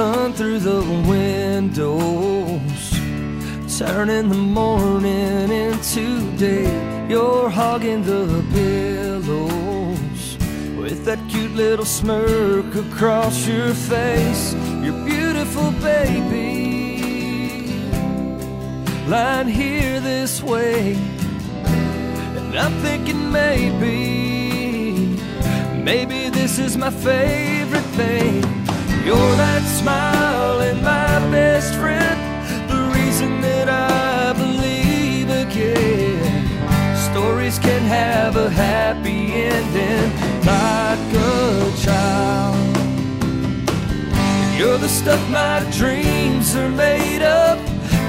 sun through the windows, turning the morning into day. You're hogging the pillows with that cute little smirk across your face. You're beautiful, baby, lying here this way, and I'm thinking maybe, maybe this is my favorite thing. You're that smile and my best friend, the reason that I believe again. Stories can have a happy The stuff my dreams are made up.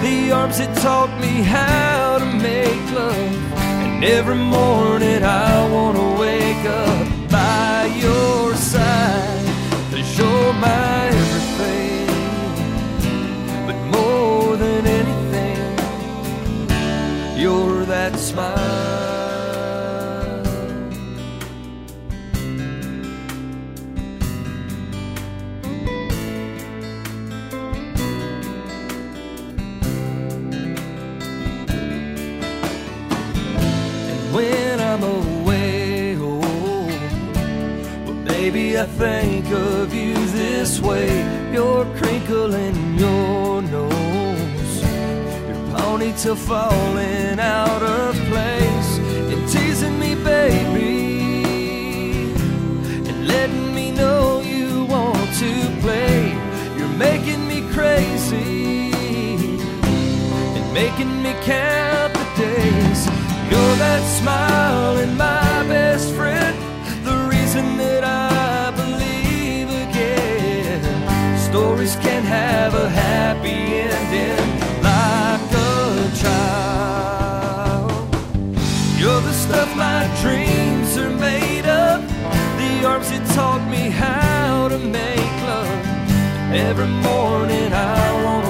the arms that taught me how to make love. And every morning I wanna wake up by your side. Baby, I think of you this way. Your crinkle in your nose, your ponytail falling out of place, and teasing me, baby, and letting me know you want to play. You're making me crazy and making me count the days. You're that smile in my Stories can have a happy ending, like a child. You're the stuff my dreams are made of, the arms that taught me how to make love. Every morning I wanna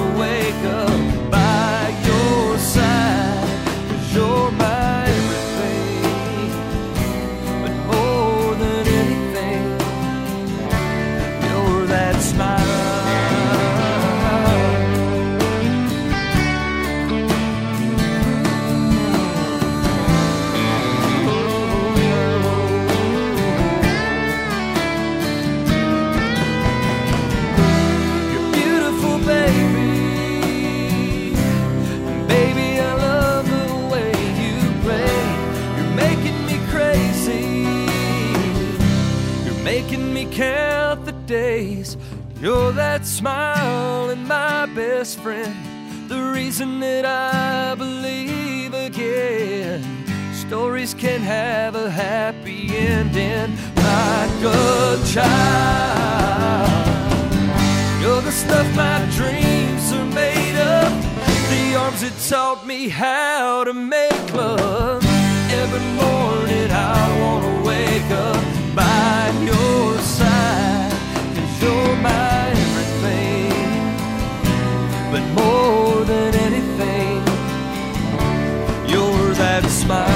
making me count the days. You're that smile and my best friend. The reason that I believe again. Stories can have a happy ending like a child. You're the stuff my dreams are made of. The arms that taught me how to make love. have a smile.